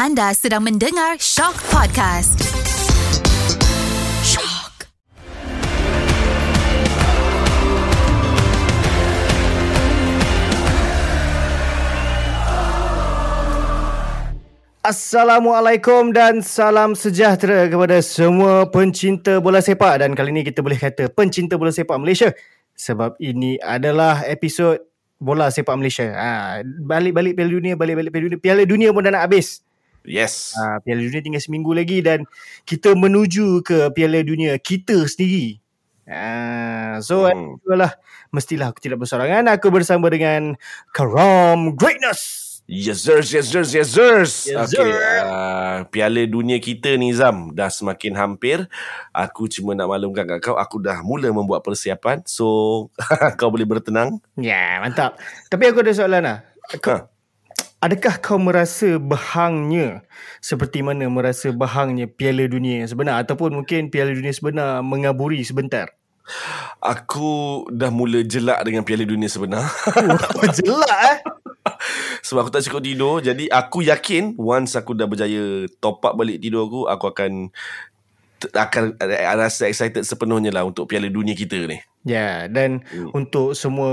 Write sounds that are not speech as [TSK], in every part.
Anda sedang mendengar Shock Podcast. Shock. Assalamualaikum dan salam sejahtera kepada semua pencinta bola sepak dan kali ini kita boleh kata pencinta bola sepak Malaysia sebab ini adalah episod bola sepak Malaysia. Ha, balik-balik Piala Dunia, balik-balik Piala Dunia. Piala Dunia pun dah nak habis. Yes. Ha, Piala Dunia tinggal seminggu lagi dan kita menuju ke Piala Dunia kita sendiri. Ha, so Hmm. itulah mestilah aku tidak bersorangan. Aku bersama dengan Karam Greatness. Yes, sirs, yes, sirs, yes, sirs. Yes, okay, sir. uh, Piala Dunia kita ni Zam dah semakin hampir. Aku cuma nak maklumkan kat kau, aku dah mula membuat persiapan. So, [LAUGHS] kau boleh bertenang. Ya, mantap. Tapi aku ada soalan lah. Kau, Ha. Adakah kau merasa bahangnya seperti mana merasa bahangnya Piala Dunia yang sebenar ataupun mungkin Piala Dunia sebenar mengaburi sebentar? Aku dah mula jelak dengan Piala Dunia sebenar. Oh, jelak eh. [LAUGHS] Sebab aku tak cukup tidur. Jadi, aku yakin once aku dah berjaya top up balik tidur aku, aku akan akan rasa excited sepenuhnya lah untuk Piala Dunia kita ni. Ya, dan Hmm. untuk semua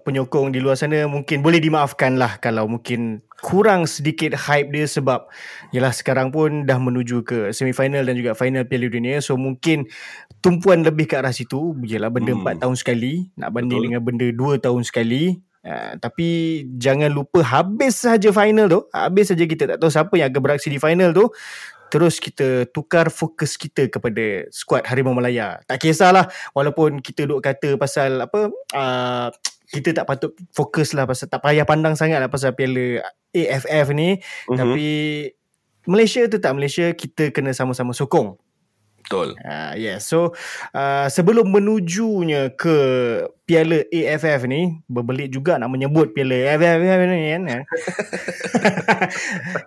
penyokong di luar sana mungkin boleh dimaafkan lah kalau mungkin kurang sedikit hype dia sebab yalah sekarang pun dah menuju ke semifinal dan juga final Piala Dunia so mungkin tumpuan lebih ke arah situ yalah benda Hmm. 4 tahun sekali nak banding Betul. dengan benda 2 tahun sekali Uh, tapi jangan lupa habis saja final tu habis saja kita tak tahu siapa yang akan beraksi di final tu terus kita tukar fokus kita kepada skuad Harimau Malaya. Tak kisahlah walaupun kita duk kata pasal apa uh, kita tak patut fokus lah pasal tak payah pandang sangat lah pasal piala AFF ni Mhm. tapi Malaysia tu tak Malaysia kita kena sama-sama sokong. Betul. Uh, yeah. So uh, sebelum menujunya ke Piala AFF ni berbelit juga nak menyebut Piala AFF ni kan.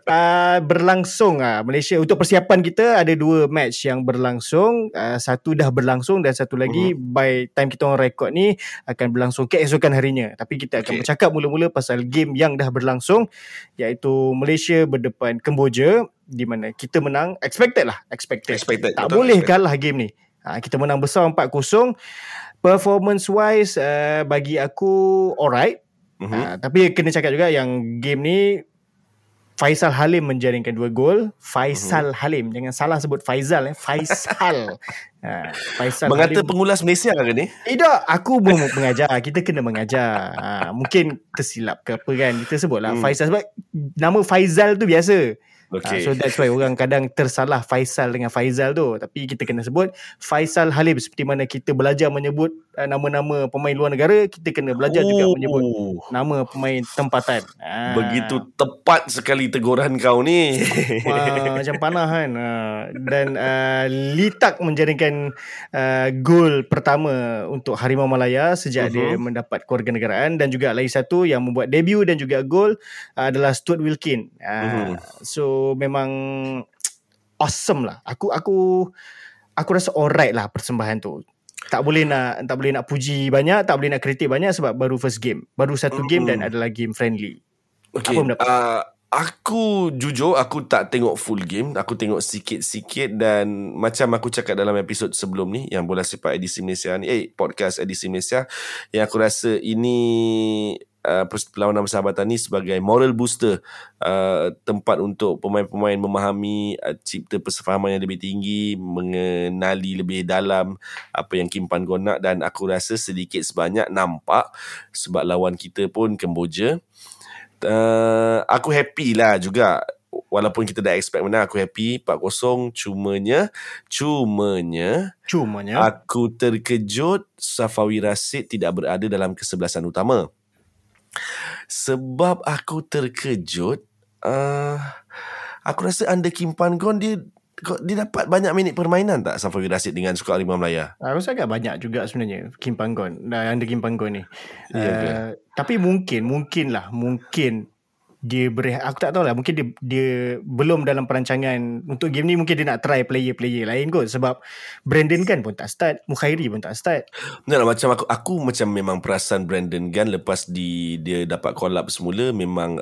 uh, [LAUGHS] [LAUGHS] berlangsung uh, Malaysia untuk persiapan kita ada dua match yang berlangsung. Uh, satu dah berlangsung dan satu lagi Mhm. by time kita orang rekod ni akan berlangsung keesokan harinya. Tapi kita akan Okay. bercakap mula-mula pasal game yang dah berlangsung iaitu Malaysia berdepan Kemboja di mana kita menang expected lah expected, Expected, tak betul, boleh expected. kalah game ni ha, kita menang besar 4-0 performance wise uh, bagi aku alright Mhm. ha, tapi kena cakap juga yang game ni Faisal Halim menjaringkan dua gol Faisal Mhm. Halim jangan salah sebut Faizal eh Faisal ha, [LAUGHS] Faisal Mengata Halim pengulas Malaysia ke ni? tidak, aku mau mengajar. Kita kena mengajar. Ha, mungkin tersilap ke apa kan. Kita sebutlah hmm. Faisal sebab nama Faizal tu biasa. Okay. Okay. so that's why orang kadang tersalah Faisal dengan Faizal tu. Tapi kita kena sebut Faisal Halim seperti mana kita belajar menyebut uh, nama-nama pemain luar negara, kita kena belajar oh. juga menyebut nama pemain tempatan. Ha. Begitu tepat sekali teguran kau ni. [LAUGHS] uh, macam panah kan uh, dan uh, Litak menjaringkan uh, gol pertama untuk Harimau Malaya sejak uh-huh. dia Mhm. mendapat kewarganegaraan dan juga lagi satu yang membuat debut dan juga gol uh, adalah Stuart Wilkin. Uh, Mhm. So memang [TSK] awesome lah. Aku aku aku rasa alright lah persembahan tu. Tak boleh nak tak boleh nak puji banyak, tak boleh nak kritik banyak sebab baru first game. Baru satu Mhm. game dan adalah game friendly. Okay. Apa pendapat? Uh, aku jujur aku tak tengok full game. Aku tengok sikit-sikit dan macam aku cakap dalam episod sebelum ni yang bola sepak edisi Malaysia ni, eh podcast edisi Malaysia yang aku rasa ini uh, perlawanan persahabatan ni sebagai moral booster uh, tempat untuk pemain-pemain memahami uh, cipta persefahaman yang lebih tinggi mengenali lebih dalam apa yang Kim Pan Gon nak dan aku rasa sedikit sebanyak nampak sebab lawan kita pun Kemboja. Uh, aku happy lah juga. Walaupun kita dah expect menang aku happy. 4-0 cumanya cumanya Cumanya. aku terkejut Safawi Rasid tidak berada dalam kesebelasan utama sebab aku terkejut uh, aku rasa under Kim Pan Gon dia dia dapat banyak minit permainan tak Safawi Rasid dengan skuad Harimau Melaya Aku rasa agak banyak juga sebenarnya Kim Panggon under Kim Panggon ni Ya ke? uh, Tapi mungkin Mungkin lah Mungkin dia ber, aku tak tahu lah mungkin dia dia belum dalam perancangan untuk game ni mungkin dia nak try player-player lain kot sebab Brandon Gunn pun tak start Mukhairi pun tak start Benar lah, macam aku aku macam memang perasan Brandon Gunn lepas di dia dapat call up semula memang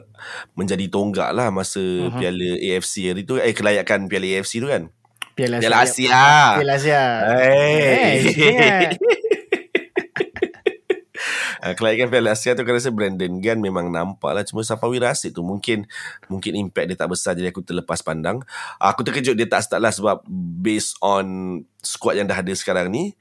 menjadi tonggak lah masa uh-huh. Piala AFC hari tu eh kelayakan Piala AFC tu kan. Piala, Piala Asia. Piala Asia Hey. hey, Uh, kelayakan Piala Asia tu aku rasa Brandon Gunn memang nampak lah cuma Safawi Rasid tu. Mungkin mungkin impact dia tak besar jadi aku terlepas pandang. Uh, aku terkejut dia tak start lah sebab based on squad yang dah ada sekarang ni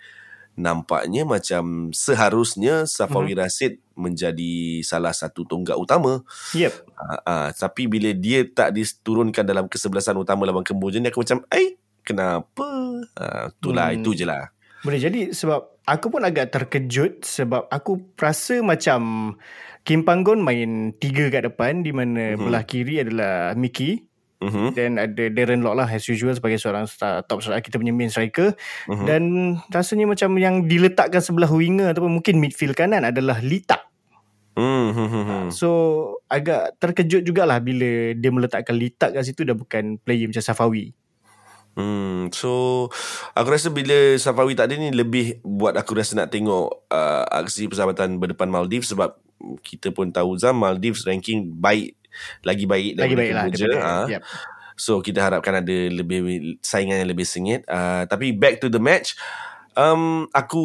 nampaknya macam seharusnya Safawi mm-hmm. Rasid menjadi salah satu tonggak utama. Yep. Uh, uh, tapi bila dia tak diturunkan dalam kesebelasan utama lawan Kemboja ni aku macam eh kenapa? Uh, itulah hmm. itu je lah boleh jadi sebab aku pun agak terkejut sebab aku rasa macam Kim Panggon main tiga kat depan di mana uh-huh. belah kiri adalah Mickey uh-huh. dan ada Darren Lock lah as usual sebagai seorang star, top striker kita punya main striker uh-huh. dan rasanya macam yang diletakkan sebelah winger ataupun mungkin midfield kanan adalah Litak uh-huh. so agak terkejut jugalah bila dia meletakkan Litak kat situ dah bukan player macam Safawi Hmm, so aku rasa bila Safawi tak ada ni lebih buat aku rasa nak tengok uh, aksi persahabatan berdepan Maldives sebab kita pun tahu Zam Maldives ranking baik lagi baik lagi baik lah je, ha. yep. So kita harapkan ada lebih saingan yang lebih sengit. Uh, tapi back to the match. Um, aku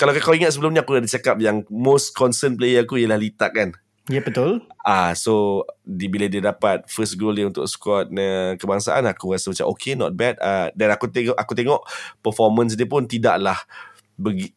kalau kau ingat sebelum ni aku dah cakap yang most concern player aku ialah Litak kan. Ya yeah, betul. Ah, so di bila dia dapat first goal dia untuk squad uh, kebangsaan aku rasa macam okay not bad. Uh, dan aku tengok aku tengok performance dia pun tidaklah begi,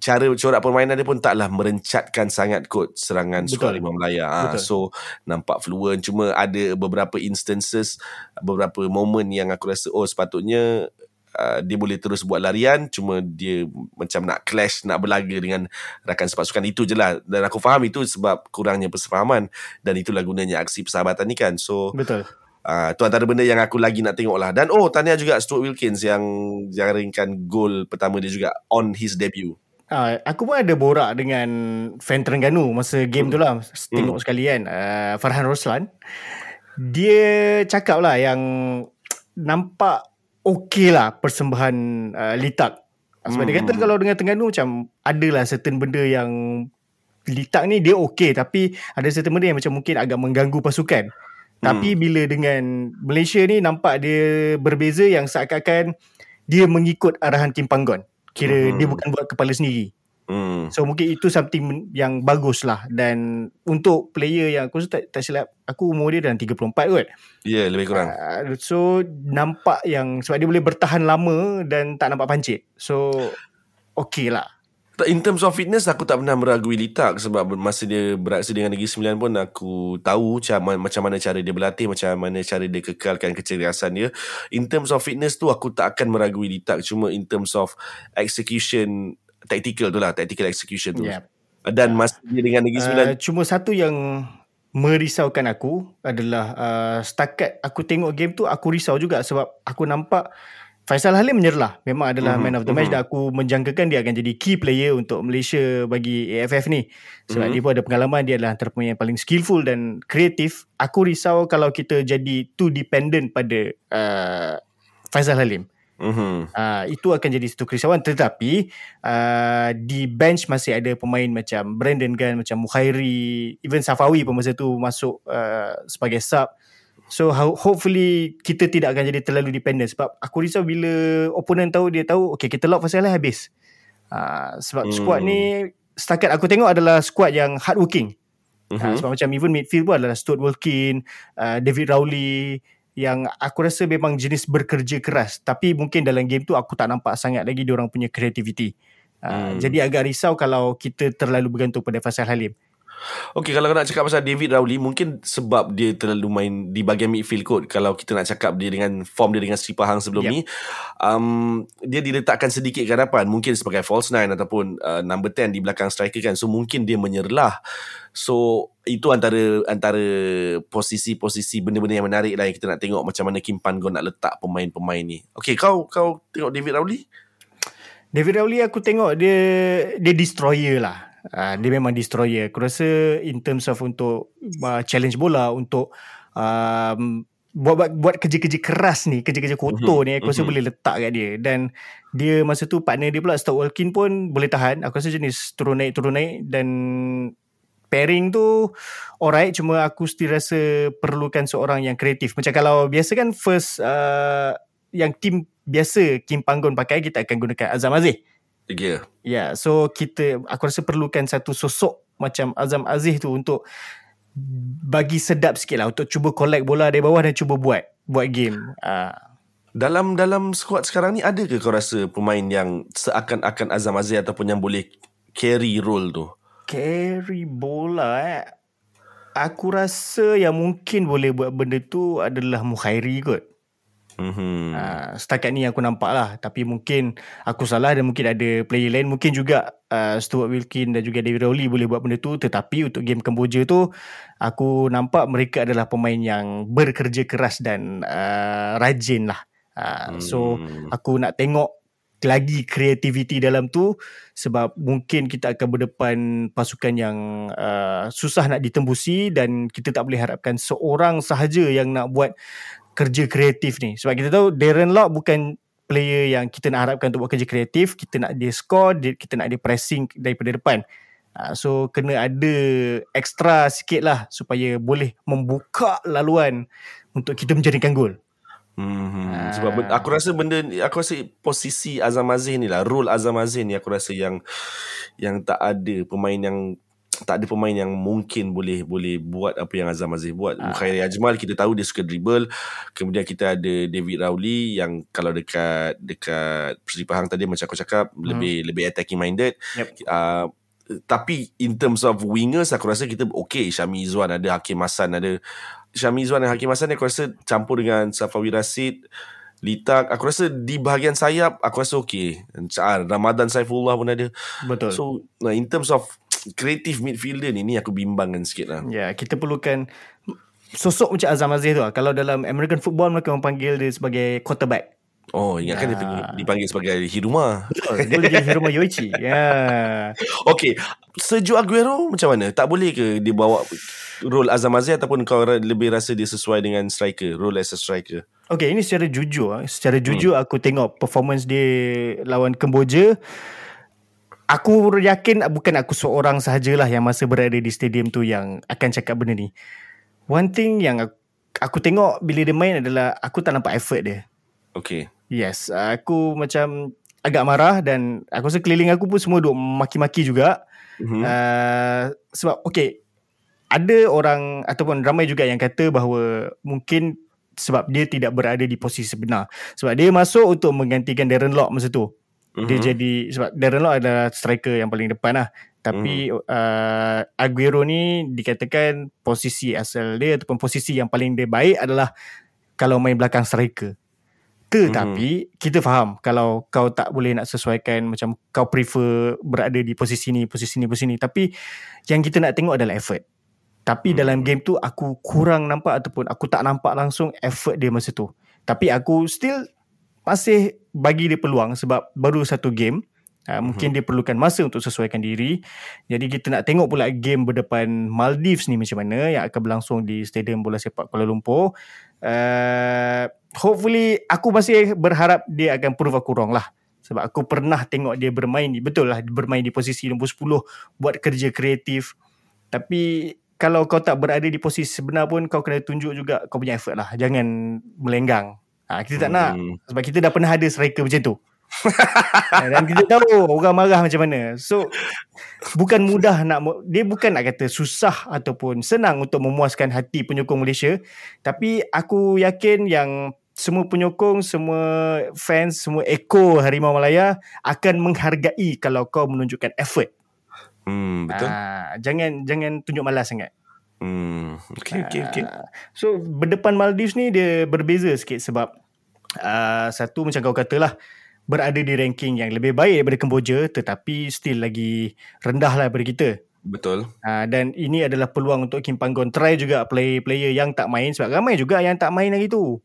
cara corak permainan dia pun taklah merencatkan sangat kot serangan Betul. squad Imam Melaya. Ah, so nampak fluent cuma ada beberapa instances beberapa moment yang aku rasa oh sepatutnya Uh, dia boleh terus buat larian cuma dia macam nak clash nak berlaga dengan rakan sepasukan. Itu je lah. Dan aku faham itu sebab kurangnya persefahaman dan itulah gunanya aksi persahabatan ni kan. So betul. Uh, tu antara benda yang aku lagi nak tengok lah Dan oh tanya juga Stuart Wilkins yang jaringkan gol pertama dia juga On his debut. Uh, Aku pun ada borak dengan fan Terengganu Masa game hmm. tu lah. Tengok hmm. sekali kan. Uh, Farhan Roslan. Dia cakap lah yang Nampak okey lah persembahan uh, Litak. Sebab hmm. dia kata hmm. kalau dengan Terengganu macam adalah certain benda yang Litak ni dia okey tapi ada certain benda yang macam mungkin agak mengganggu pasukan. Hmm. Tapi bila dengan Malaysia ni nampak dia berbeza yang seakan-akan dia mengikut arahan Tim Panggon. Kira hmm. dia bukan buat kepala sendiri. Hmm. So mungkin itu something yang bagus lah. Dan untuk player yang aku tak, tak silap Aku umur dia dalam 34 kot. Ya yeah, lebih kurang. Uh, So nampak yang Sebab dia boleh bertahan lama Dan tak nampak pancit. So Okay lah. In terms of fitness Aku tak pernah meragui Litak Sebab masa dia beraksi dengan Negeri Sembilan pun Aku tahu macam mana cara dia berlatih Macam mana cara dia kekalkan kecerdasan dia. In terms of fitness tu Aku tak akan meragui Litak Cuma in terms of execution tactical tu lah tactical execution tu yep. dan masa dia dengan Negeri Sembilan uh, cuma satu yang merisaukan aku adalah uh, setakat aku tengok game tu aku risau juga sebab aku nampak Faisal Halim menyerlah memang adalah uh-huh, man of the match uh-huh. dan aku menjangkakan dia akan jadi key player untuk Malaysia bagi AFF ni sebab uh-huh. dia pun ada pengalaman dia adalah antara pemain yang paling skillful dan kreatif aku risau kalau kita jadi too dependent pada uh, Faisal Halim Uh, itu akan jadi satu kerisauan. Tetapi uh, di bench masih ada pemain macam Brandon Gunn macam Mukhairi even Safawi pun masa tu masuk uh, sebagai sub. So ho- hopefully kita tidak akan jadi terlalu dependent. Sebab aku risau bila opponent tahu dia tahu okay kita lock pasal habis. Uh, sebab hmm. squad ni setakat aku tengok adalah squad yang hardworking. Uh-huh. uh, sebab macam even midfield pun adalah Stuart Wilkin uh, David Rowley yang aku rasa memang jenis bekerja keras tapi mungkin dalam game tu aku tak nampak sangat lagi dia orang punya creativity. Uh, hmm. jadi agak risau kalau kita terlalu bergantung pada Faisal Halim. Okay kalau nak cakap pasal David Rowley Mungkin sebab dia terlalu main Di bahagian midfield kot Kalau kita nak cakap dia dengan Form dia dengan Sri Pahang sebelum yep. ni um, Dia diletakkan sedikit ke hadapan Mungkin sebagai false nine Ataupun uh, number 10 di belakang striker kan So mungkin dia menyerlah So itu antara antara posisi-posisi benda-benda yang menarik lah yang kita nak tengok macam mana Kim Pan Gon nak letak pemain-pemain ni. Okay, kau kau tengok David Rowley? David Rowley aku tengok dia dia destroyer lah. Uh, dia memang destroyer. Aku rasa in terms of untuk uh, challenge bola untuk um, buat, buat buat kerja-kerja keras ni, kerja-kerja kotor mm-hmm. ni aku rasa mm-hmm. boleh letak kat dia dan dia masa tu partner dia pula Stott Walkin pun boleh tahan. Aku rasa jenis turun naik turun naik dan pairing tu alright cuma aku still rasa perlukan seorang yang kreatif macam kalau biasa kan first uh, yang team biasa Kim Panggon pakai kita akan gunakan Azam Aziz Ya yeah. yeah, so kita aku rasa perlukan satu sosok macam Azam Aziz tu untuk bagi sedap sikit lah untuk cuba collect bola dari bawah dan cuba buat buat game uh. dalam dalam squad sekarang ni ada ke kau rasa pemain yang seakan-akan Azam Aziz ataupun yang boleh carry role tu carry bola eh. Aku rasa yang mungkin boleh buat benda tu adalah Mukhairi kot. Mm-hmm. Uh, setakat ni aku nampak lah. Tapi mungkin aku salah dan mungkin ada player lain. Mungkin juga uh, Stuart Wilkin dan juga David Rowley boleh buat benda tu. Tetapi untuk game Kemboja tu, aku nampak mereka adalah pemain yang bekerja keras dan uh, rajin lah. Uh, mm. So hmm. aku nak tengok lagi kreativiti dalam tu sebab mungkin kita akan berdepan pasukan yang uh, susah nak ditembusi dan kita tak boleh harapkan seorang sahaja yang nak buat kerja kreatif ni. Sebab kita tahu Darren Lock bukan player yang kita nak harapkan untuk buat kerja kreatif. Kita nak dia score dia, kita nak dia pressing daripada depan. Uh, so kena ada extra sikit lah supaya boleh membuka laluan untuk kita menjadikan gol. Hmm, sebab ben, aku rasa benda aku rasa posisi Azam Aziz ni lah role Azam Aziz ni aku rasa yang yang tak ada pemain yang tak ada pemain yang mungkin boleh boleh buat apa yang Azam Aziz buat. Ah. Mukhairi Ajmal kita tahu dia suka dribble. Kemudian kita ada David Rowley yang kalau dekat dekat Persib Pahang tadi macam aku cakap hmm. lebih lebih attacking minded. Yep. Uh, tapi in terms of wingers aku rasa kita okay Syami Izwan ada Hakim Hassan ada Syami Izwan dan Hakim Hassan aku rasa campur dengan Safawi Rasid Litak aku rasa di bahagian sayap aku rasa okey Ramadan Saifullah pun ada betul so in terms of creative midfielder ni ni aku bimbangkan sikit lah ya yeah, kita perlukan sosok macam Azam Aziz tu lah. kalau dalam American football mereka memanggil dia sebagai quarterback Oh, ingatkan ya. dia dipanggil, dipanggil sebagai Hiruma. Betul, dia jadi Hiruma Yoichi. Ya. [LAUGHS] Yeah. Okay, Sergio Aguero macam mana? Tak boleh ke dia bawa role Azam Aziz ataupun kau lebih rasa dia sesuai dengan striker, role as a striker? Okay, ini secara jujur. Ah. Secara jujur hmm. aku tengok performance dia lawan Kemboja. Aku yakin bukan aku seorang sahajalah yang masa berada di stadium tu yang akan cakap benda ni. One thing yang aku, aku tengok bila dia main adalah aku tak nampak effort dia. Okay. Yes, aku macam agak marah dan aku rasa keliling aku pun semua duk maki-maki juga. Mm-hmm. Uh, sebab okay, ada orang ataupun ramai juga yang kata bahawa mungkin sebab dia tidak berada di posisi sebenar. Sebab dia masuk untuk menggantikan Darren Lock masa tu. Mm-hmm. Dia jadi sebab Darren Lock adalah striker yang paling depan lah. Tapi mm. uh, Aguero ni dikatakan posisi asal dia ataupun posisi yang paling dia baik adalah kalau main belakang striker. Tetapi hmm. kita faham kalau kau tak boleh nak sesuaikan macam kau prefer berada di posisi ni, posisi ni, posisi ni. Tapi yang kita nak tengok adalah effort. Tapi hmm. dalam game tu aku kurang nampak ataupun aku tak nampak langsung effort dia masa tu. Tapi aku still masih bagi dia peluang sebab baru satu game. Uh, mungkin dia perlukan masa untuk sesuaikan diri. Jadi kita nak tengok pula game berdepan Maldives ni macam mana yang akan berlangsung di Stadium Bola Sepak Kuala Lumpur. Uh, hopefully aku masih berharap dia akan prove aku wrong lah. Sebab aku pernah tengok dia bermain, betul lah bermain di posisi nombor 10, buat kerja kreatif. Tapi kalau kau tak berada di posisi sebenar pun kau kena tunjuk juga kau punya effort lah. Jangan melenggang. Ha, kita tak hmm. nak. Sebab kita dah pernah ada striker macam tu. [LAUGHS] Dan kita tahu orang marah macam mana. So bukan mudah nak dia bukan nak kata susah ataupun senang untuk memuaskan hati penyokong Malaysia, tapi aku yakin yang semua penyokong, semua fans, semua ekor Harimau Malaya akan menghargai kalau kau menunjukkan effort. Hmm, betul. Uh, jangan jangan tunjuk malas sangat. Hmm, okay, okay, okay. Uh, so berdepan Maldives ni dia berbeza sikit sebab uh, satu macam kau katalah berada di ranking yang lebih baik daripada Kemboja tetapi still lagi rendah lah daripada kita. Betul. Uh, dan ini adalah peluang untuk Kim Panggon try juga play player yang tak main sebab ramai juga yang tak main lagi tu.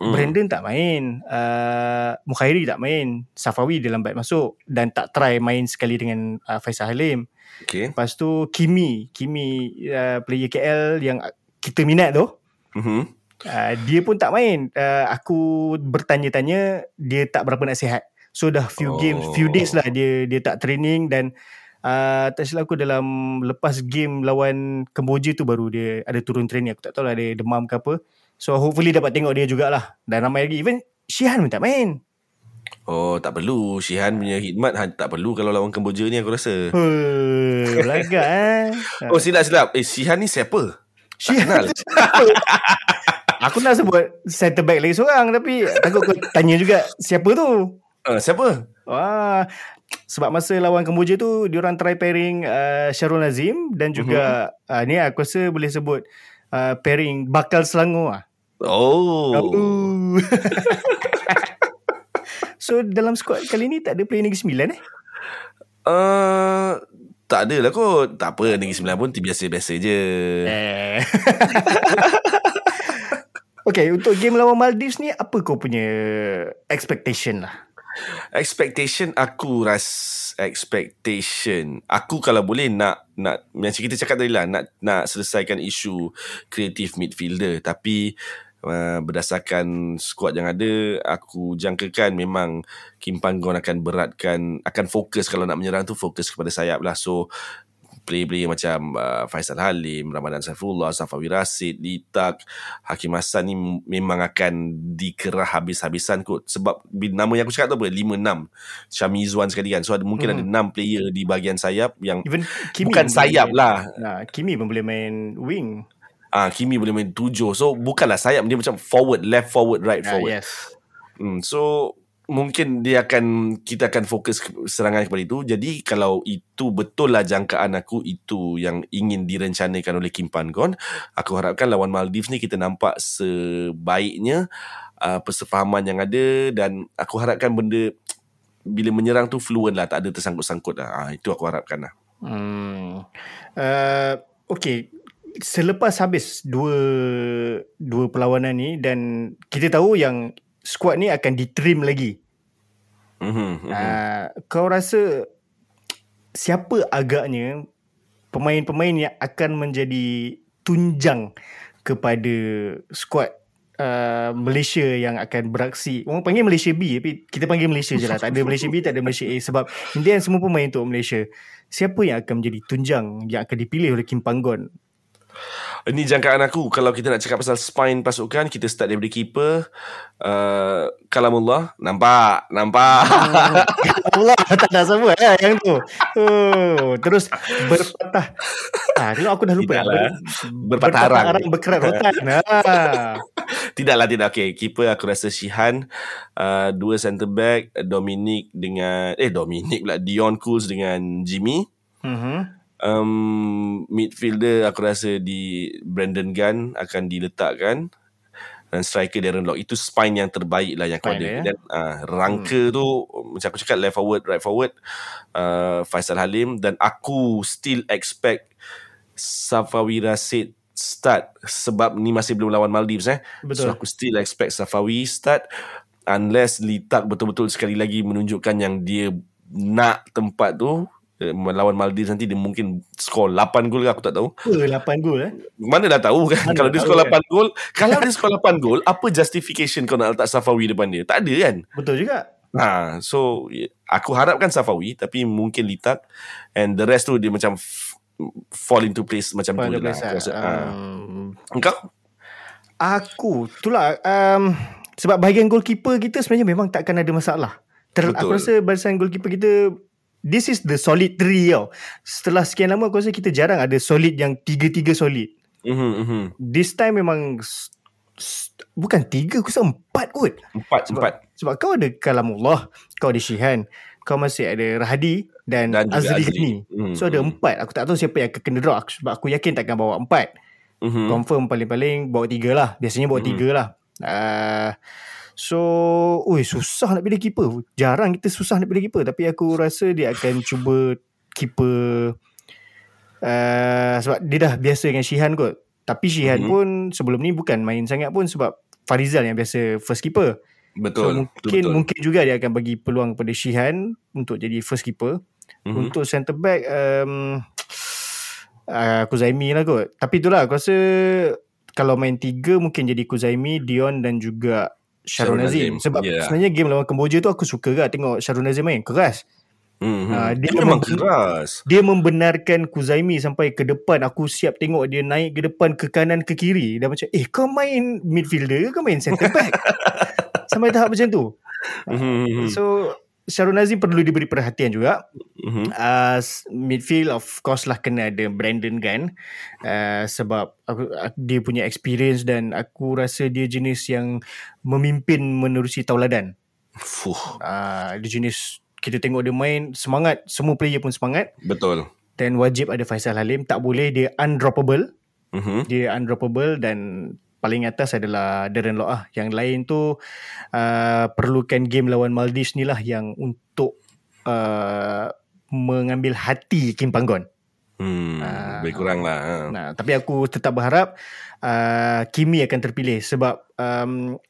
Hmm. Brandon tak main, uh, Mukhairi tak main, Safawi dia lambat masuk dan tak try main sekali dengan uh, Faisal Halim. Okay. Lepas tu Kimi, Kimi uh, player KL yang kita minat tu. Mm-hmm. Uh, dia pun tak main. Uh, aku bertanya-tanya dia tak berapa nak sihat. So dah few Oh. games, few days lah dia dia tak training dan uh, tak silap aku dalam lepas game lawan Kemboja tu baru dia ada turun training. Aku tak tahu lah dia demam ke apa. So hopefully dapat tengok dia jugalah. Dan ramai lagi. Even Shihan pun tak main. Oh tak perlu Shihan punya khidmat ha, Tak perlu kalau lawan Kemboja ni aku rasa Huh, belagak eh. [LAUGHS] Oh silap silap Eh Shihan ni siapa? Shihan kenal. [LAUGHS] Aku nak sebut center back lagi seorang tapi takut kau tanya juga siapa tu. Uh, siapa? Wah, sebab masa lawan Kemboja tu diorang try pairing uh, Syarul Nazim dan juga uh-huh. uh, ni aku rasa boleh sebut uh, pairing Bakal Selangor ah. Oh, Oh. [LAUGHS] so dalam squad kali ni tak ada player Negeri Sembilan eh? Uh, tak ada lah kot Tak apa Negeri Sembilan pun Biasa-biasa je Eh. [LAUGHS] okay, untuk game lawan Maldives ni apa kau punya expectation lah? Expectation aku ras expectation. Aku kalau boleh nak nak macam kita cakap tadi lah nak nak selesaikan isu creative midfielder. Tapi uh, berdasarkan squad yang ada aku jangkakan memang Kim Panggon akan beratkan akan fokus kalau nak menyerang tu fokus kepada sayap lah. So player-player macam uh, Faisal Halim, Ramadan Saifullah, Safawi Rasid, Litak, Hakim Hassan ni memang akan dikerah habis-habisan kot. Sebab nama yang aku cakap tu apa? 5-6. Syami Izzuan sekali kan. So ada, mungkin Hmm. ada 6 player di bahagian sayap yang Even Kimi bukan sayap lah. Nah, Kimi pun boleh main wing. Ah Kimi boleh main 7. So bukanlah sayap. Dia macam forward, left forward, right Ah, forward. yes. Hmm, so mungkin dia akan kita akan fokus serangan kepada itu. Jadi kalau itu betul lah jangkaan aku itu yang ingin direncanakan oleh Kim Pan Gon, aku harapkan lawan Maldives ni kita nampak sebaiknya uh, persefahaman yang ada dan aku harapkan benda bila menyerang tu fluent lah, tak ada tersangkut-sangkut lah. Ah, itu aku harapkan lah. Hmm. Uh, okay. Selepas habis dua dua perlawanan ni dan kita tahu yang squad ni akan ditrim lagi. Mm-hmm, mm-hmm. Uh, kau rasa siapa agaknya pemain-pemain yang akan menjadi tunjang kepada squad uh, Malaysia yang akan beraksi. Orang panggil Malaysia B tapi kita panggil Malaysia je lah. Tak ada Malaysia B, tak ada Malaysia A sebab India semua pemain untuk Malaysia. Siapa yang akan menjadi tunjang yang akan dipilih oleh Kim Panggon? Ini jangkaan aku Kalau kita nak cakap pasal spine pasukan Kita start daripada keeper uh, Kalamullah Nampak Nampak [LAUGHS] Allah tak nak sebut lah yang tu. Oh, terus berpatah. Ah, tengok aku dah lupa. Tidaklah. Ber- Berpatah arang. arang berkerat rotan. [LAUGHS] Ah. Tidaklah tidak Okay Keeper aku rasa Shihan uh, Dua centre back Dominic dengan Eh Dominic pula Dion Cools dengan Jimmy Mhm. Um, Midfielder aku rasa di Brandon Gunn Akan diletakkan dan striker Darren Lock itu spine yang terbaik lah yang kau ada ya? dan uh, rangka hmm. tu macam aku cakap left forward right forward uh, Faisal Halim dan aku still expect Safawi Rasid start sebab ni masih belum lawan Maldives eh Betul. so aku still expect Safawi start unless Litak betul-betul sekali lagi menunjukkan yang dia nak tempat tu melawan Maldives nanti dia mungkin skor 8 gol ke aku tak tahu Apa 8 gol eh? mana dah tahu kan Mana kalau dia skor kan? 8 gol kalau dia skor 8 gol apa justification kau nak letak Safawi depan dia tak ada kan Betul juga. ha so y- aku harapkan Safawi tapi mungkin Litak and the rest tu dia macam fall into place macam tu Pada je lah Aku rasa. lah. ha. Um, engkau aku, itulah. Um, sebab bahagian goalkeeper kita sebenarnya memang takkan ada masalah. Ter, Betul. aku rasa barisan goalkeeper kita this is the solid three tau. Setelah sekian lama aku rasa kita jarang ada solid yang tiga-tiga solid. mm-hmm, mm-hmm. This time memang bukan tiga, aku rasa empat kot. empat Sebab, empat sebab kau ada Kalamullah, kau ada Shihan, kau masih ada Rahadi dan, Dan Azri Azri. Ghani. Hmm, So ada empat. Aku tak tahu siapa yang akan kena draw. Aku- Sebab aku yakin takkan bawa empat. mm-hmm. Confirm paling-paling bawa tiga lah. Biasanya bawa Hmm. tiga lah. Uh, so, ui, susah nak pilih keeper. Jarang kita susah nak pilih keeper. Tapi aku rasa dia akan cuba keeper uh, sebab dia dah biasa dengan Shihan kot. Tapi Shihan Mhm. pun sebelum ni bukan main sangat pun sebab Farizal yang biasa first keeper. betul So mungkin betul. mungkin juga dia akan bagi peluang kepada Shihan untuk jadi first keeper. Mm-hmm. Untuk centre back um, uh, Kuzaimi lah kot. Tapi itulah aku rasa kalau main tiga mungkin jadi Kuzaimi, Dion dan juga Sharon Sharon Azim. Azim, Sebab yeah. sebenarnya game lawan Kemboja tu aku suka kan tengok Sharon Azim main. Keras. Mm-hmm. Ah, dia dia memang memang- keras. Dia membenarkan Kuzaimi sampai ke depan. Aku siap tengok dia naik ke depan, ke kanan, ke kiri. Dah macam, eh kau main midfielder ke kau main centre back? [LAUGHS] sampai tahap macam tu. Mm-hmm. So, Sharon Azim perlu diberi perhatian juga. Mm-hmm. Uh, midfield of course lah kena ada Brandon Gunn. Uh, sebab aku, aku, dia punya experience dan aku rasa dia jenis yang memimpin menerusi tauladan. Fuh, Uh, dia jenis kita tengok dia main semangat, semua player pun semangat betul. dan wajib ada Faisal Halim. Tak boleh dia undroppable. Mm-hmm. Dia undroppable dan paling atas adalah Darren Loh ah. Yang lain tu uh, perlukan game lawan Maldives ni lah yang untuk uh, mengambil hati Kim Panggon. Hmm, Ah. lebih kurang lah. ha. Nah, tapi aku tetap berharap uh, Kimi akan terpilih sebab um,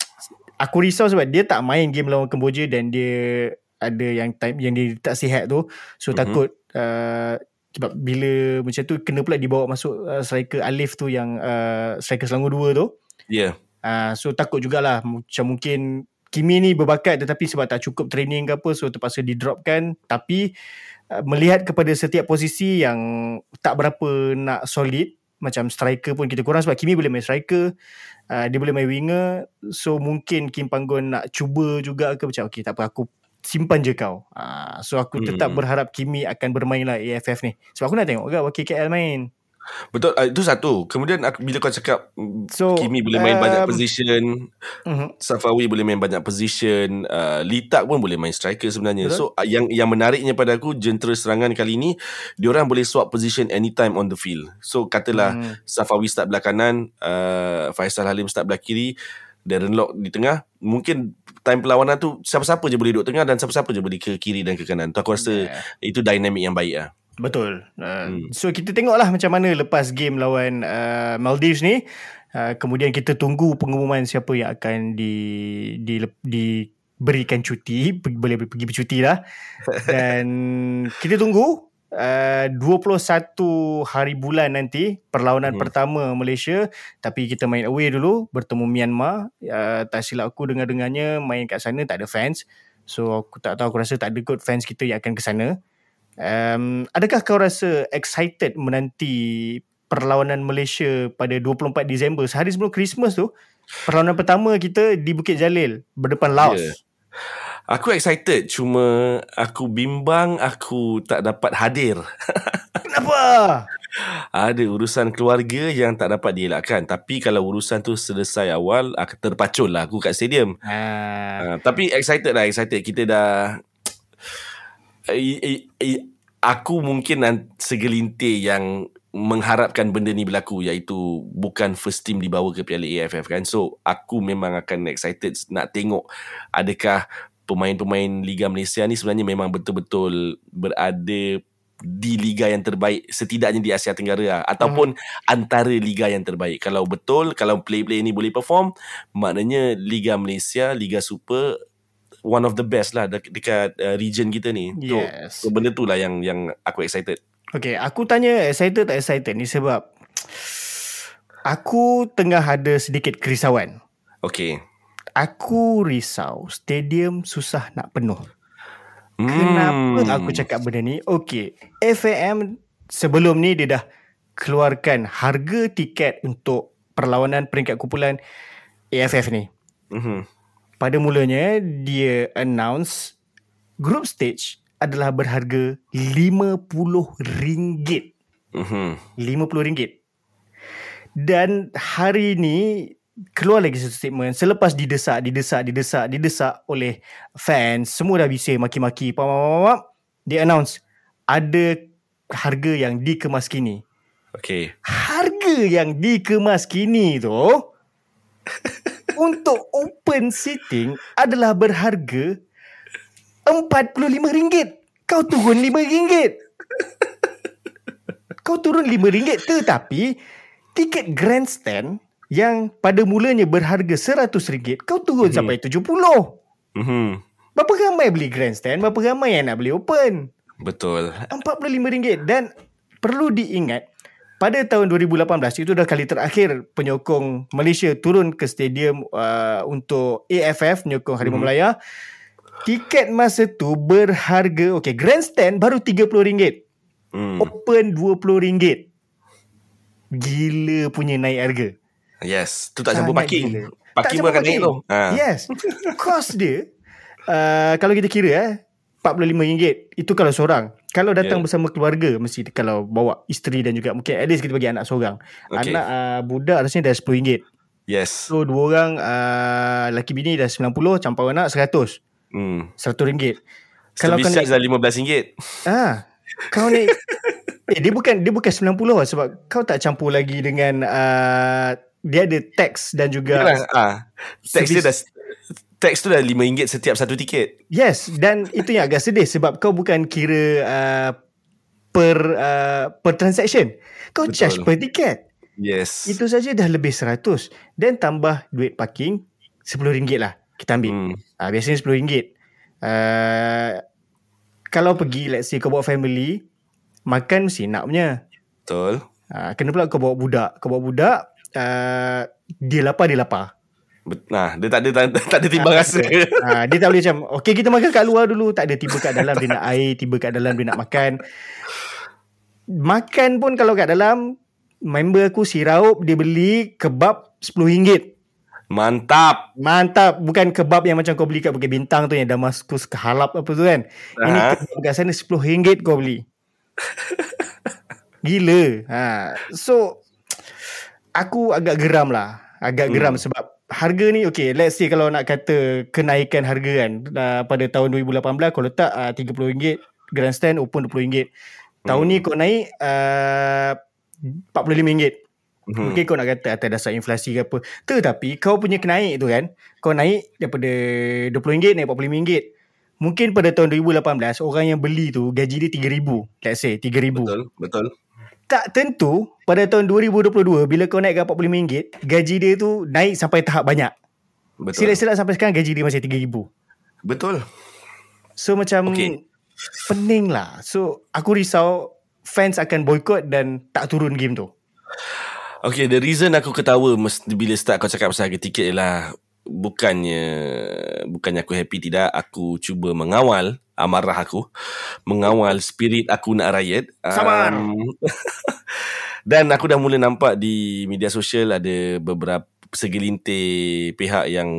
aku risau sebab dia tak main game lawan Kemboja dan dia ada yang time yang dia tak sihat tu. So Mhm. mm-hmm. takut uh, sebab bila macam tu kena pula dibawa masuk uh, striker Alif tu yang uh, striker Selangor 2 tu. Ya. Yeah. Uh, so takut jugalah macam mungkin Kimi ni berbakat tetapi sebab tak cukup training ke apa so terpaksa di dropkan tapi uh, melihat kepada setiap posisi yang tak berapa nak solid macam striker pun kita kurang sebab Kimi boleh main striker uh, dia boleh main winger so mungkin Kim Panggon nak cuba juga ke macam okay tak apa aku simpan je kau uh, so aku tetap Hmm. berharap Kimi akan bermain lah AFF ni sebab aku nak tengok kan wakil KL main Betul, ah, itu satu. Kemudian aku, bila kau cakap So, Kimi boleh main banyak um, position, uh-huh. Safawi boleh main banyak position, uh, Litak pun boleh main striker sebenarnya. Betul. So uh, yang yang menariknya pada aku jentera serangan kali ni, diorang boleh swap position anytime on the field. So katalah Hmm. Safawi start belah kanan, uh, Faisal Halim start belah kiri, Darren Lock di tengah, mungkin time perlawanan tu siapa-siapa je boleh duduk tengah dan siapa-siapa je boleh ke kiri dan ke kanan. Tu aku rasa Yeah. itu dynamic yang baik lah. Betul. Uh, Hmm. So kita tengoklah macam mana lepas game lawan uh, Maldives ni. Uh, kemudian kita tunggu pengumuman siapa yang akan di di diberikan cuti, boleh pergi bercuti lah. [LAUGHS] Dan kita tunggu uh, 21 hari bulan nanti perlawanan Hmm. pertama Malaysia tapi kita main away dulu bertemu Myanmar. Uh, tak silap aku dengar-dengarnya main kat sana tak ada fans. So aku tak tahu aku rasa tak ada kot fans kita yang akan ke sana. Um, adakah kau rasa excited menanti perlawanan Malaysia pada 24 Disember sehari sebelum Christmas tu? Perlawanan pertama kita di Bukit Jalil berdepan Laos. Ya. Aku excited cuma aku bimbang aku tak dapat hadir. [LAUGHS] Kenapa? Ada urusan keluarga yang tak dapat dielakkan. Tapi kalau urusan tu selesai awal, aku terpacul lah aku kat stadium. Uh, tapi excited lah, excited. Kita dah... I, I, I, aku mungkin segelintir yang mengharapkan benda ni berlaku iaitu bukan first team dibawa ke Piala AFF kan. So aku memang akan excited nak tengok adakah pemain-pemain Liga Malaysia ni sebenarnya memang betul-betul berada di liga yang terbaik setidaknya di Asia Tenggara lah. ataupun antara liga yang terbaik. Kalau betul kalau play-play ni boleh perform maknanya Liga Malaysia, Liga Super one of the best lah dek- dekat uh, region kita ni. Yes. So, so benda tu lah yang yang aku excited. Okay, aku tanya excited tak excited ni sebab aku tengah ada sedikit kerisauan. Okay. Aku risau stadium susah nak penuh. Hmm. Kenapa aku cakap benda ni? Okay, FAM sebelum ni dia dah keluarkan harga tiket untuk perlawanan peringkat kumpulan AFF ni. Mhm. Pada mulanya dia announce group stage adalah berharga RM50. Mhm. RM50. Dan hari ni keluar lagi satu statement selepas didesak, didesak, didesak, didesak oleh fans, semua dah bising maki-maki, pam, pam, pam, dia announce ada harga yang dikemas kini. Okay. Harga yang dikemas kini tu [LAUGHS] untuk open seating adalah berharga RM45. Kau turun RM5. Kau turun RM5 tetapi tiket grandstand yang pada mulanya berharga RM100 kau turun Mhm. sampai RM70. Mhm. Berapa ramai beli grandstand? Berapa ramai yang nak beli open? Betul. RM45 dan perlu diingat pada tahun 2018 itu dah kali terakhir penyokong Malaysia turun ke stadium uh, untuk AFF penyokong Harimau Mhm. Melaya. Tiket masa tu berharga okey grandstand baru RM30. Hmm. Open RM20. Gila punya naik harga. Yes. Tu tak campur parking. gila. Parking pun akan naik tu. Ha. Yes. Kos dia uh, kalau kita kira eh RM45 itu kalau seorang. Kalau datang Yeah. bersama keluarga mesti kalau bawa isteri dan juga mungkin at least kita bagi anak seorang. Okay. Anak uh, budak rasanya dah RM10. Yes. So dua orang uh, laki bini dah 90 campur anak 100. Hmm. RM100. Kalau kau Service naik charge dah RM15. ah kau naik eh, dia bukan dia bukan 90 lah sebab kau tak campur lagi dengan uh, dia ada tax dan juga Yalah, ah. Tax dia dah Tax tu dah RM5 setiap satu tiket. Yes, dan itu yang agak sedih sebab kau bukan kira uh, per uh, per transaction. Kau Betul. charge per tiket. Yes. Itu saja dah lebih 100 dan tambah duit parking RM10 lah kita ambil. Hmm. Uh, biasanya RM10. Uh, kalau pergi let's say kau bawa family makan mesti nak punya. Betul. Uh, kena pula kau bawa budak. Kau bawa budak uh, dia lapar dia lapar. Nah, dia tak ada tak, tak ada timbang rasa. ha, [LAUGHS] dia tak boleh macam Okay kita makan kat luar dulu Tak ada tiba kat dalam Dia nak air Tiba kat dalam Dia nak makan Makan pun kalau kat dalam Member aku si Raup Dia beli Kebab RM10 Mantap. Mantap Bukan kebab yang macam kau beli kat Bukit Bintang tu Yang Damaskus ke Halap apa tu kan Ini Aha. kebab kat sana RM10 kau beli [LAUGHS] Gila ha. So Aku agak geram lah Agak Hmm. geram sebab Harga ni okay Let's say kalau nak kata Kenaikan harga kan uh, Pada tahun 2018 Kau letak uh, RM30 Grandstand open RM20 Tahun Hmm. ni kau naik uh, RM45 Hmm. Mungkin kau nak kata atas dasar inflasi ke apa. Tetapi kau punya kenaik tu kan, kau naik daripada RM20 naik RM45. Mungkin pada tahun 2018 orang yang beli tu gaji dia RM3,000. Let's say RM3,000. Betul, betul. Tak tentu pada tahun 2022 bila kau naik ke RM45, gaji dia tu naik sampai tahap banyak. Betul. Silap-silap sampai sekarang gaji dia masih RM3,000. Betul. So macam Okey. pening lah. So aku risau fans akan boykot dan tak turun game tu. Okay, the reason aku ketawa bila start kau cakap pasal harga tiket ialah bukannya bukannya aku happy tidak, aku cuba mengawal amarah aku, mengawal spirit aku nak. Sabar. Um, [LAUGHS] dan aku dah mula nampak di media sosial ada beberapa segelintir pihak yang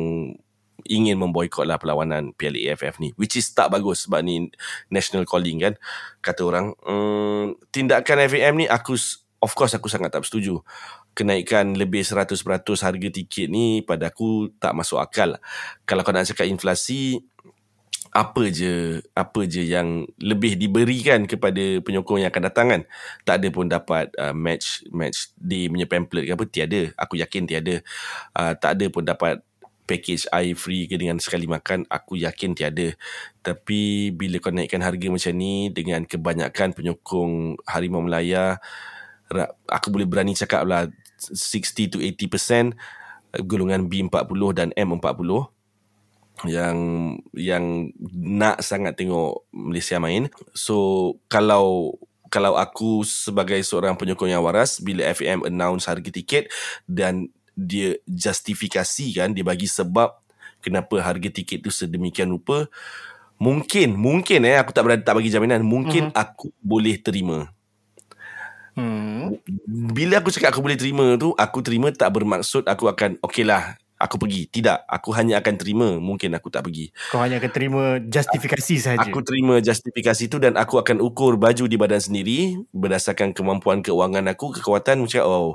ingin memboikot lah perlawanan Piala AFF ni which is tak bagus sebab ni national calling kan kata orang mm, tindakan FAM ni aku of course aku sangat tak setuju kenaikan lebih 100% harga tiket ni pada aku tak masuk akal kalau kau nak cakap inflasi apa je apa je yang lebih diberikan kepada penyokong yang akan datang kan? Tak ada pun dapat uh, match match di punya pamphlet ke apa tiada. Aku yakin tiada. Uh, tak ada pun dapat package air free ke dengan sekali makan aku yakin tiada. Tapi bila kau naikkan harga macam ni dengan kebanyakan penyokong Harimau Melaya aku boleh berani cakap lah 60 to 80% golongan B40 dan M40 yang yang nak sangat tengok Malaysia main. So kalau kalau aku sebagai seorang penyokong yang waras bila FAM announce harga tiket dan dia justifikasikan dia bagi sebab kenapa harga tiket tu sedemikian rupa mungkin mungkin eh aku tak berani tak bagi jaminan mungkin Mhm. aku boleh terima Hmm. bila aku cakap aku boleh terima tu aku terima tak bermaksud aku akan okey lah aku pergi tidak aku hanya akan terima mungkin aku tak pergi Kau hanya akan terima justifikasi saja. Aku terima justifikasi tu dan aku akan ukur baju di badan sendiri berdasarkan kemampuan keuangan aku, kekuatan macam oh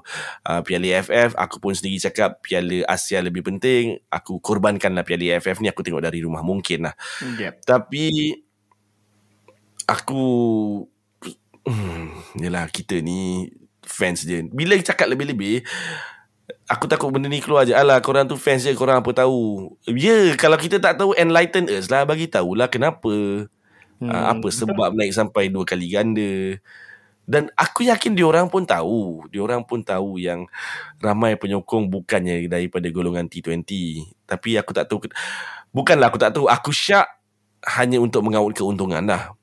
uh, Piala AFF aku pun sendiri cakap Piala Asia lebih penting, aku korbankanlah Piala AFF ni aku tengok dari rumah mungkin lah. Yep. Tapi aku hmm, yalah kita ni fans je. Bila cakap lebih-lebih Aku takut benda ni keluar je. Alah korang tu fans je Korang apa tahu. Ya yeah, Kalau kita tak tahu Enlighten us lah. Bagi tahulah kenapa. Hmm, uh, Apa sebab naik sampai Dua kali ganda. Dan aku yakin Diorang pun tahu. Diorang pun tahu yang Ramai penyokong Bukannya daripada golongan T20 Tapi aku tak tahu Bukanlah aku tak tahu. Aku syak Hanya untuk mengawal keuntungan lah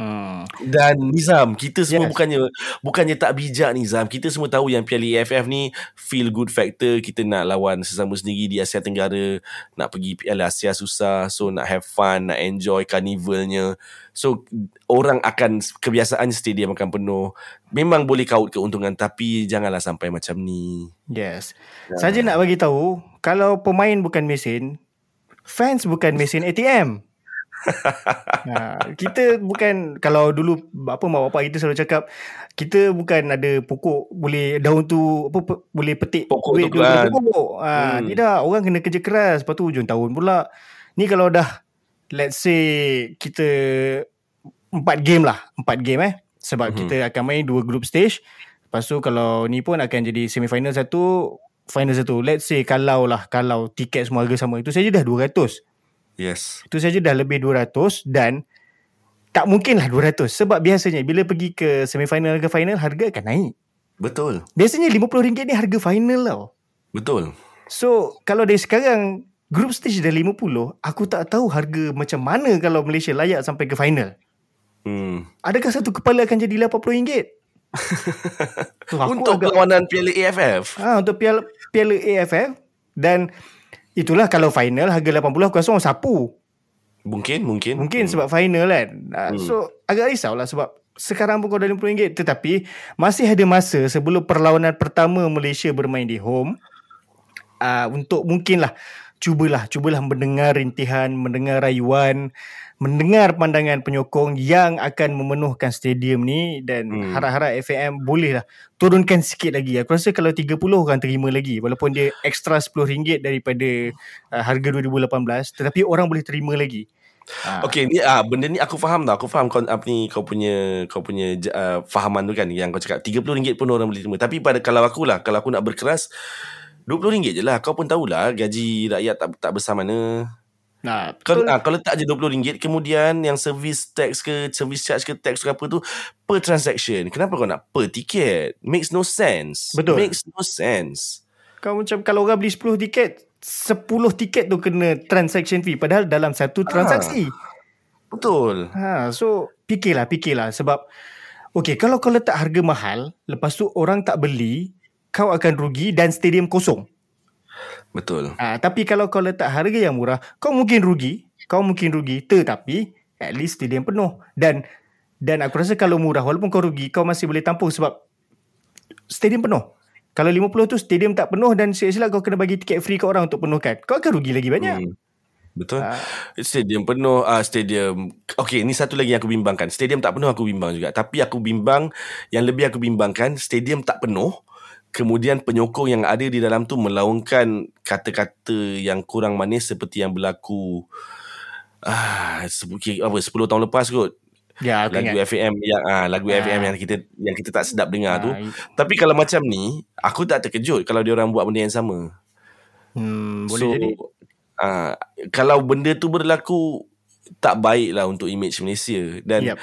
Hmm. Dan Nizam, kita semua Yes. bukannya bukannya tak bijak Nizam. Kita semua tahu yang Piala AFF ni feel good factor. Kita nak lawan sesama sendiri di Asia Tenggara, nak pergi Piala Asia susah. So nak have fun, nak enjoy carnivalnya. So orang akan kebiasaan stadium akan penuh. Memang boleh kaut keuntungan tapi janganlah sampai macam ni. Yes. Saja nak bagi tahu, kalau pemain bukan mesin, fans bukan mesin ATM. Ha, kita bukan kalau dulu apa mak bapak kita selalu cakap kita bukan ada pokok boleh daun tu apa pe, boleh petik Pokok duit tu kan. pokok. Ha, Hmm. tidak orang kena kerja keras lepas tu hujung tahun pula. Ni kalau dah let's say kita empat game lah, empat game eh sebab Mhm. kita akan main dua group stage. Lepas tu kalau ni pun akan jadi semifinal satu, final satu. Let's say kalau lah kalau tiket semua harga sama itu saja dah 200. Yes. Itu saja dah lebih 200 dan tak mungkin lah 200 sebab biasanya bila pergi ke semifinal ke final harga akan naik. Betul. Biasanya RM50 ni harga final tau. Betul. So kalau dari sekarang group stage dah 50, aku tak tahu harga macam mana kalau Malaysia layak sampai ke final. Hmm. Adakah satu kepala akan jadi RM80? so, [LAUGHS] Untuk agak- perlawanan Piala AFF. Ha, untuk piala, piala AFF dan itulah kalau final harga 80 aku rasa orang sapu. Mungkin, mungkin. Mungkin sebab final kan. Uh, Hmm. So agak risau lah sebab sekarang pun kau dah RM50 tetapi masih ada masa sebelum perlawanan pertama Malaysia bermain di home uh, untuk mungkinlah cubalah cubalah mendengar rintihan, mendengar rayuan, mendengar pandangan penyokong yang akan memenuhkan stadium ni dan Hmm. harap-harap FAM bolehlah turunkan sikit lagi. Aku rasa kalau 30 orang terima lagi walaupun dia extra RM10 daripada uh, harga 2018 tetapi orang boleh terima lagi. Ah. Okay, ni ah benda ni aku faham tau. Aku faham kau apa ni kau punya kau punya uh, fahaman tu kan yang kau cakap RM30 pun orang boleh terima. Tapi pada kalau aku lah, kalau aku nak berkeras RM20 je lah. Kau pun tahulah gaji rakyat tak tak besar mana. Nah, Kau ah, kau letak je RM20 kemudian yang service tax ke service charge ke tax ke apa tu per transaction. Kenapa kau nak per tiket? Makes no sense. Betul. Makes no sense. Kau macam kalau orang beli 10 tiket, 10 tiket tu kena transaction fee padahal dalam satu transaksi. Betul. Ha, so fikirlah, fikirlah sebab okey kalau kau letak harga mahal, lepas tu orang tak beli, kau akan rugi dan stadium kosong. Betul. Ha, tapi kalau kau letak harga yang murah, kau mungkin rugi, kau mungkin rugi tetapi at least stadium penuh dan dan aku rasa kalau murah walaupun kau rugi kau masih boleh tampung sebab stadium penuh. Kalau 50 tu stadium tak penuh dan silap-silap kau kena bagi tiket free ke orang untuk penuhkan. Kau akan rugi lagi banyak. Hmm. Betul. Ah. Stadium penuh ah stadium. Okey, ni satu lagi yang aku bimbangkan. Stadium tak penuh aku bimbang juga. Tapi aku bimbang yang lebih aku bimbangkan stadium tak penuh. Kemudian penyokong yang ada di dalam tu melaungkan kata-kata yang kurang manis seperti yang berlaku ah sebuki apa 10 tahun lepas kot. Ya, aku Lagu ingat. FAM yang ah lagu Ah. FAM yang kita yang kita tak sedap dengar tu. Ah, Tapi kalau macam ni, aku tak terkejut kalau dia orang buat benda yang sama. Hmm, boleh so, jadi. Uh, kalau benda tu berlaku tak baik lah untuk image Malaysia dan Yep.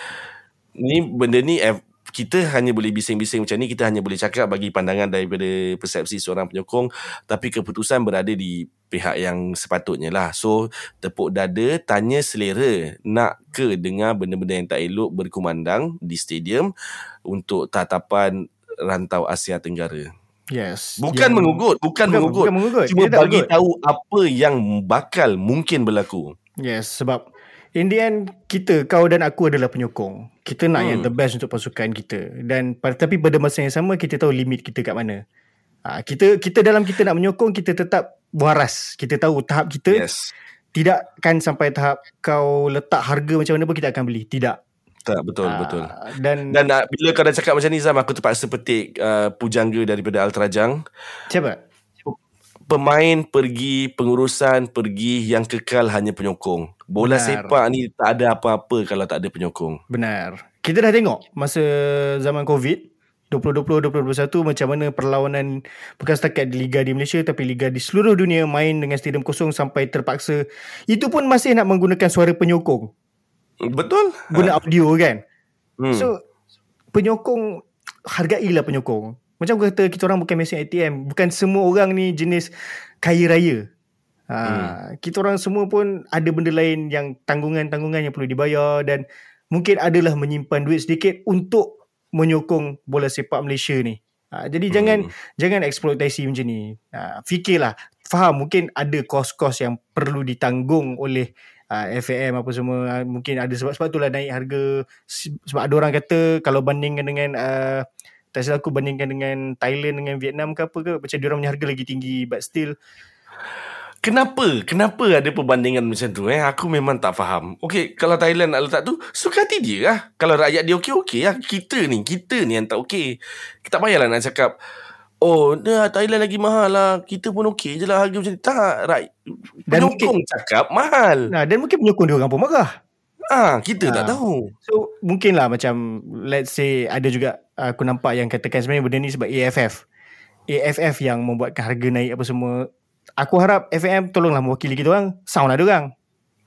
ni benda ni eh, kita hanya boleh bising-bising macam ni kita hanya boleh cakap bagi pandangan daripada persepsi seorang penyokong tapi keputusan berada di pihak yang sepatutnya lah so tepuk dada tanya selera nak ke dengar benda-benda yang tak elok berkumandang di stadium untuk tatapan rantau Asia Tenggara Yes. bukan Yang- mengugut bukan, Bukan- mengugut bukan mengugut. cuma bagi mengugut. tahu apa yang bakal mungkin berlaku Yes, sebab in the end kita kau dan aku adalah penyokong. Kita nak Hmm. yang the best untuk pasukan kita dan tapi pada masa yang sama kita tahu limit kita kat mana. Ha, kita kita dalam kita nak menyokong kita tetap waras. Kita tahu tahap kita yes tidak kan sampai tahap kau letak harga macam mana pun kita akan beli. Tidak. tak betul Ah, betul Dan, Dan uh, bila kau dah cakap macam ni Zam Aku terpaksa petik uh, Pujangga daripada Altrajang siapa? Pemain pergi Pengurusan pergi Yang kekal hanya penyokong Bola Benar. sepak ni Tak ada apa-apa Kalau tak ada penyokong. Benar. Kita dah tengok masa zaman COVID 2020-2021 macam mana perlawanan bukan setakat di liga di Malaysia tapi liga di seluruh dunia main dengan stadium kosong sampai terpaksa. Itu pun masih nak menggunakan suara penyokong. Betul. Guna audio kan? Hmm. so penyokong hargailah penyokong. Macam kata kita orang bukan mesin ATM bukan semua orang ni jenis kaya raya ha, kita orang semua pun ada benda lain yang tanggungan-tanggungan yang perlu dibayar dan mungkin adalah menyimpan duit sedikit untuk menyokong bola sepak Malaysia ni. Ha, jadi hmm. jangan jangan eksploitasi macam ni. Ha, fikirlah, faham mungkin ada kos-kos yang perlu ditanggung oleh uh, FAM apa semua. Uh, mungkin ada sebab sebab itulah naik harga sebab ada orang kata kalau bandingkan dengan uh, tak silap aku bandingkan dengan Thailand dengan Vietnam ke apa ke macam dia orang punya harga lagi tinggi but still Kenapa? Kenapa ada perbandingan macam tu eh? Aku memang tak faham. Okey, kalau Thailand nak letak tu, suka hati dia lah. Kalau rakyat dia okey, okey lah. Kita ni, kita ni yang tak okey. Kita tak payahlah nak cakap, oh, dah Thailand lagi mahal lah. Kita pun okey je lah harga macam ni. Tak, right. Dan penyokong mungkin, cakap mahal. Nah, dan mungkin penyokong dia orang pun marah. Ah, kita ha. tak tahu. So, mungkinlah macam, let's say, ada juga aku nampak yang katakan sebenarnya benda ni sebab AFF. AFF yang membuatkan harga naik apa semua aku harap FAM tolonglah mewakili kita orang. Sound dia orang.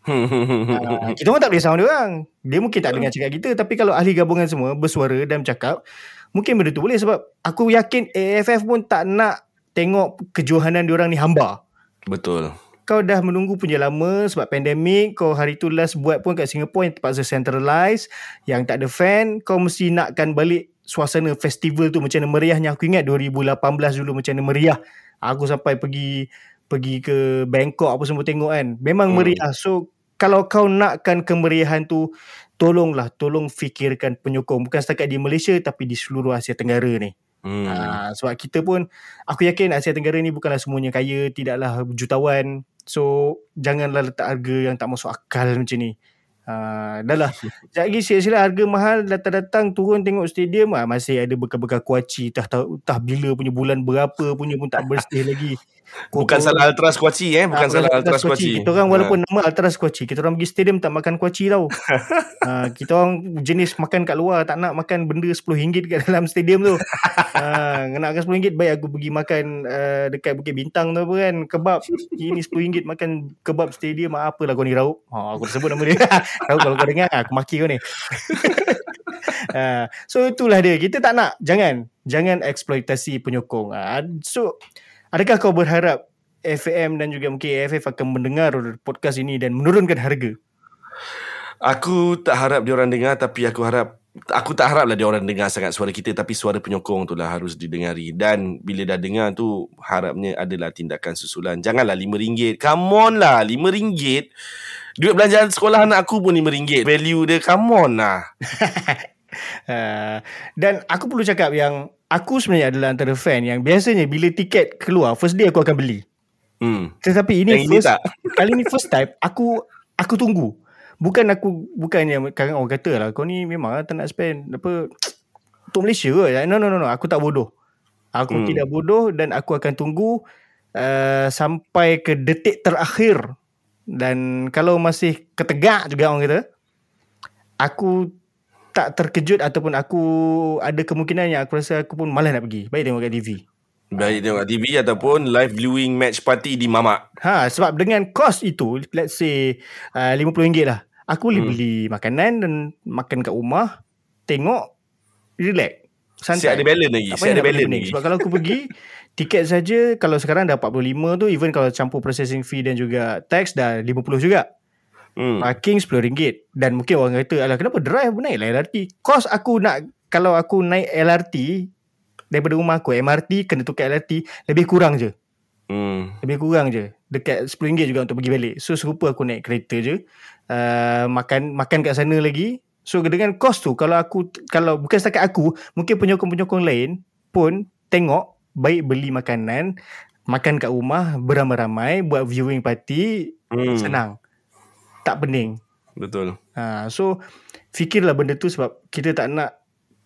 Uh, kita pun tak boleh sound dia orang. Dia mungkin tak dengar cakap kita tapi kalau ahli gabungan semua bersuara dan cakap mungkin benda tu boleh sebab aku yakin AFF pun tak nak tengok kejohanan dia orang ni hamba. Betul kau dah menunggu punya lama sebab pandemik kau hari tu last buat pun kat Singapore yang terpaksa centralized yang tak ada fan kau mesti nakkan balik suasana festival tu macam mana meriahnya. Aku ingat 2018 dulu macam mana meriah. Aku sampai pergi pergi ke Bangkok apa semua tengok kan. Memang hmm. meriah. So kalau kau nakkan kemeriahan tu tolonglah tolong fikirkan penyokong. Bukan setakat di Malaysia tapi di seluruh Asia Tenggara ni. Hmm. ha, sebab kita pun aku yakin Asia Tenggara ni bukanlah semuanya kaya tidaklah jutawan so janganlah letak harga yang tak masuk akal macam ni Ha, dah lah. [LAUGHS] Sekejap lagi sila-sila harga mahal datang-datang turun tengok stadium ah masih ada bekal-bekal kuaci tah, tah, tah bila punya bulan berapa punya pun tak bersih lagi. Bukan salah Ultra Squatchy eh, bukan ha, salah Ultra Squatchy. Kita orang walaupun ha. nama Ultra Squatchy, kita orang pergi stadium tak makan kuaci tau. ha, [LAUGHS] kita orang jenis makan kat luar, tak nak makan benda RM10 kat dalam stadium tu. ha, [LAUGHS] nak makan RM10 baik aku pergi makan uh, dekat Bukit Bintang tu apa kan, kebab. Ini RM10 makan kebab stadium, apalah kau ni Raup. Ha, aku sebut nama dia. [LAUGHS] Raup kalau kau dengar, aku maki kau ni. ha, so itulah dia. Kita tak nak, jangan. Jangan eksploitasi penyokong. Ha, so Adakah kau berharap FAM dan juga mungkin AFF akan mendengar podcast ini dan menurunkan harga? Aku tak harap dia orang dengar tapi aku harap aku tak haraplah dia orang dengar sangat suara kita tapi suara penyokong tu lah harus didengari dan bila dah dengar tu harapnya adalah tindakan susulan. Janganlah RM5. Come on lah RM5. Duit belanjaan sekolah anak aku pun RM5. Value dia come on lah. [LAUGHS] uh, [LAUGHS] dan aku perlu cakap yang aku sebenarnya adalah antara fan yang biasanya bila tiket keluar first day aku akan beli. Hmm. Tetapi ini yang first [LAUGHS] ini tak. kali ni first time aku aku tunggu. Bukan aku bukannya kadang orang kata lah kau ni memang tak nak spend apa untuk Malaysia ke? No no no no aku tak bodoh. Aku hmm. tidak bodoh dan aku akan tunggu uh, sampai ke detik terakhir. Dan kalau masih ketegak juga orang kata aku tak terkejut ataupun aku ada kemungkinan yang aku rasa aku pun malas nak pergi. Baik tengok kat TV. Baik tengok kat TV ataupun live viewing match party di Mamak. Ha, sebab dengan kos itu, let's say uh, RM50 lah. Aku boleh hmm. beli makanan dan makan kat rumah, tengok, relax. Santai. Siap ada balance lagi. Siap ada balance lagi. Sebab kalau aku pergi, [LAUGHS] tiket saja kalau sekarang dah 45 tu, even kalau campur processing fee dan juga tax dah 50 juga. Hmm. Parking RM10 Dan mungkin orang kata Alah kenapa drive naik lah LRT Kos aku nak Kalau aku naik LRT Daripada rumah aku MRT Kena tukar LRT Lebih kurang je. Hmm. Lebih kurang je. Dekat RM10 juga untuk pergi balik. So serupa aku naik kereta je. Uh, Makan Makan kat sana lagi. So dengan kos tu Kalau aku Kalau bukan setakat aku Mungkin penyokong-penyokong lain Pun Tengok Baik beli makanan Makan kat rumah Beramai-ramai Buat viewing party hmm. Senang tak pening. Betul. Ha, so fikirlah benda tu sebab kita tak nak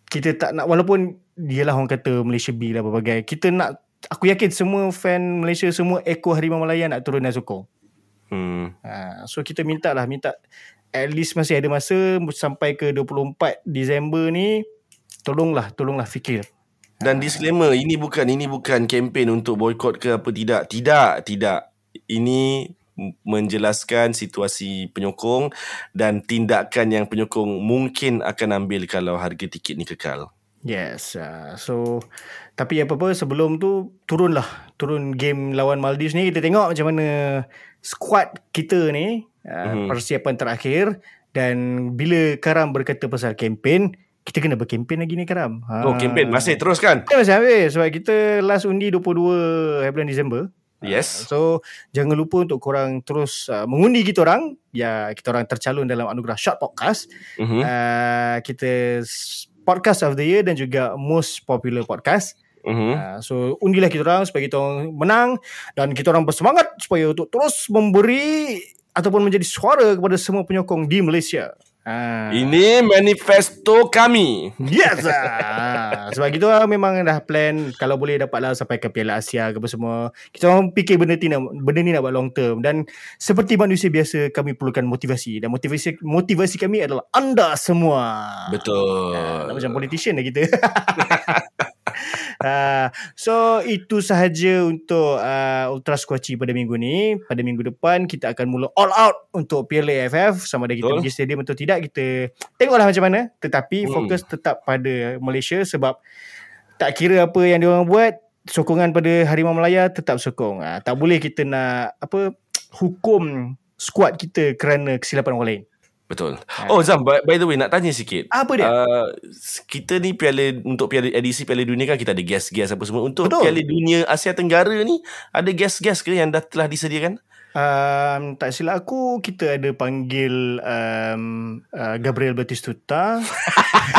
kita tak nak walaupun dialah orang kata Malaysia B lah berbagai. Kita nak aku yakin semua fan Malaysia semua ekor Harimau Malaya nak turun dan sokong. Hmm. Ha, so kita minta lah minta at least masih ada masa sampai ke 24 Disember ni tolonglah tolonglah fikir. Dan disclaimer ini bukan ini bukan kempen untuk boykot ke apa tidak. Tidak, tidak. Ini menjelaskan situasi penyokong dan tindakan yang penyokong mungkin akan ambil kalau harga tiket ni kekal. Yes. Uh, so tapi apa-apa sebelum tu turunlah. Turun game lawan Maldives ni kita tengok macam mana squad kita ni uh, mm-hmm. persiapan terakhir Dan bila Karam berkata pasal kempen, kita kena berkempen lagi ni Karam. Ha. Oh, kempen masih teruskan. Kita masih habis sebab kita last undi 22 hari bulan Disember. Yes. So jangan lupa untuk korang terus uh, mengundi kita orang ya kita orang tercalon dalam anugerah Short Podcast. Mhm. Uh, kita podcast of the year dan juga most popular podcast. Uh, so undilah kita orang supaya kita orang menang dan kita orang bersemangat supaya untuk terus memberi ataupun menjadi suara kepada semua penyokong di Malaysia. Uh, Ini manifesto kami. Yes ah. [LAUGHS] Sebab kita orang memang dah plan Kalau boleh dapatlah sampai ke Piala Asia ke apa semua Kita orang fikir benda ni nak, benda ni nak buat long term Dan seperti manusia biasa Kami perlukan motivasi Dan motivasi motivasi kami adalah anda semua Betul. Ah, macam politician lah kita [LAUGHS] [LAUGHS] Ah, so itu sahaja untuk uh, Ultra Squatchy pada minggu ni. Pada minggu depan kita akan mula all out untuk Piala AFF sama ada kita Betul. pergi stadium atau tidak kita tengoklah macam mana. Tetapi Hmm. fokus tetap pada Malaysia sebab tak kira apa yang diorang buat sokongan pada Harimau Melaya tetap sokong. Ah, tak boleh kita nak apa [TSK] hukum skuad kita kerana kesilapan orang lain. Betul. Oh Zam, by, by the way nak tanya sikit. Apa dia? Uh, kita ni piala untuk piala edisi Piala Dunia kan kita ada guest-guest apa semua. Untuk Betul. Piala Dunia Asia Tenggara ni ada guest-guest ke yang dah telah disediakan? Um, tak silap aku kita ada panggil um, uh, Gabriel Batistuta.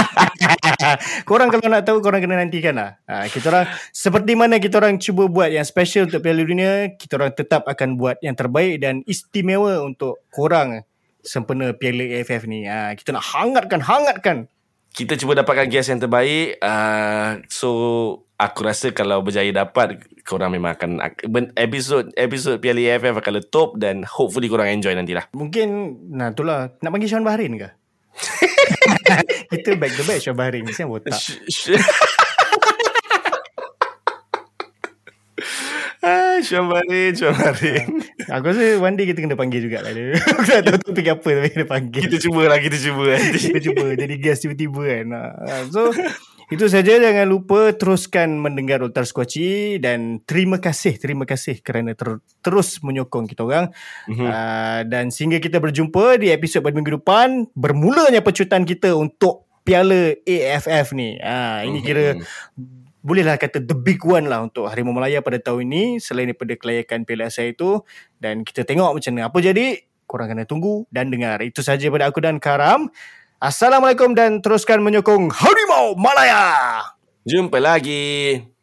[LAUGHS] korang kalau nak tahu korang kena nantikan lah. Uh, kita orang seperti mana kita orang cuba buat yang special untuk Piala Dunia, kita orang tetap akan buat yang terbaik dan istimewa untuk korang sempena Piala AFF ni. Uh, kita nak hangatkan hangatkan. Kita cuba dapatkan guest yang terbaik. Uh, so aku rasa kalau berjaya dapat korang memang akan episod episod Piala AFF akan letop dan hopefully korang enjoy nantilah. Mungkin nah itulah nak panggil Sean Bahrain ke? [LAUGHS] kita back to back Sean Bahrain ni siapa tak. [LAUGHS] Sh- sh- Ah, Syam Barin, Syam Barin. [LAUGHS] Aku rasa one day kita kena panggil jugalah dia. [LAUGHS] Aku tak tahu topik apa tapi kena panggil. Kita cubalah, kita cuba nanti. [LAUGHS] kita cuba jadi guest tiba-tiba kan. Ha, So itu saja jangan lupa teruskan mendengar Ultra Squatchy dan terima kasih terima kasih kerana ter- terus menyokong kita orang. Mhm. Uh, dan sehingga kita berjumpa di episod pada minggu depan bermulanya pecutan kita untuk Piala AFF ni. Ah ini kira bolehlah kata the big one lah untuk Harimau Melaya pada tahun ini selain daripada kelayakan Piala Asia itu. Dan kita tengok macam mana apa jadi korang kena tunggu dan dengar. Itu saja pada aku dan Karam. Assalamualaikum dan teruskan menyokong Harimau Malaya. Jumpa lagi.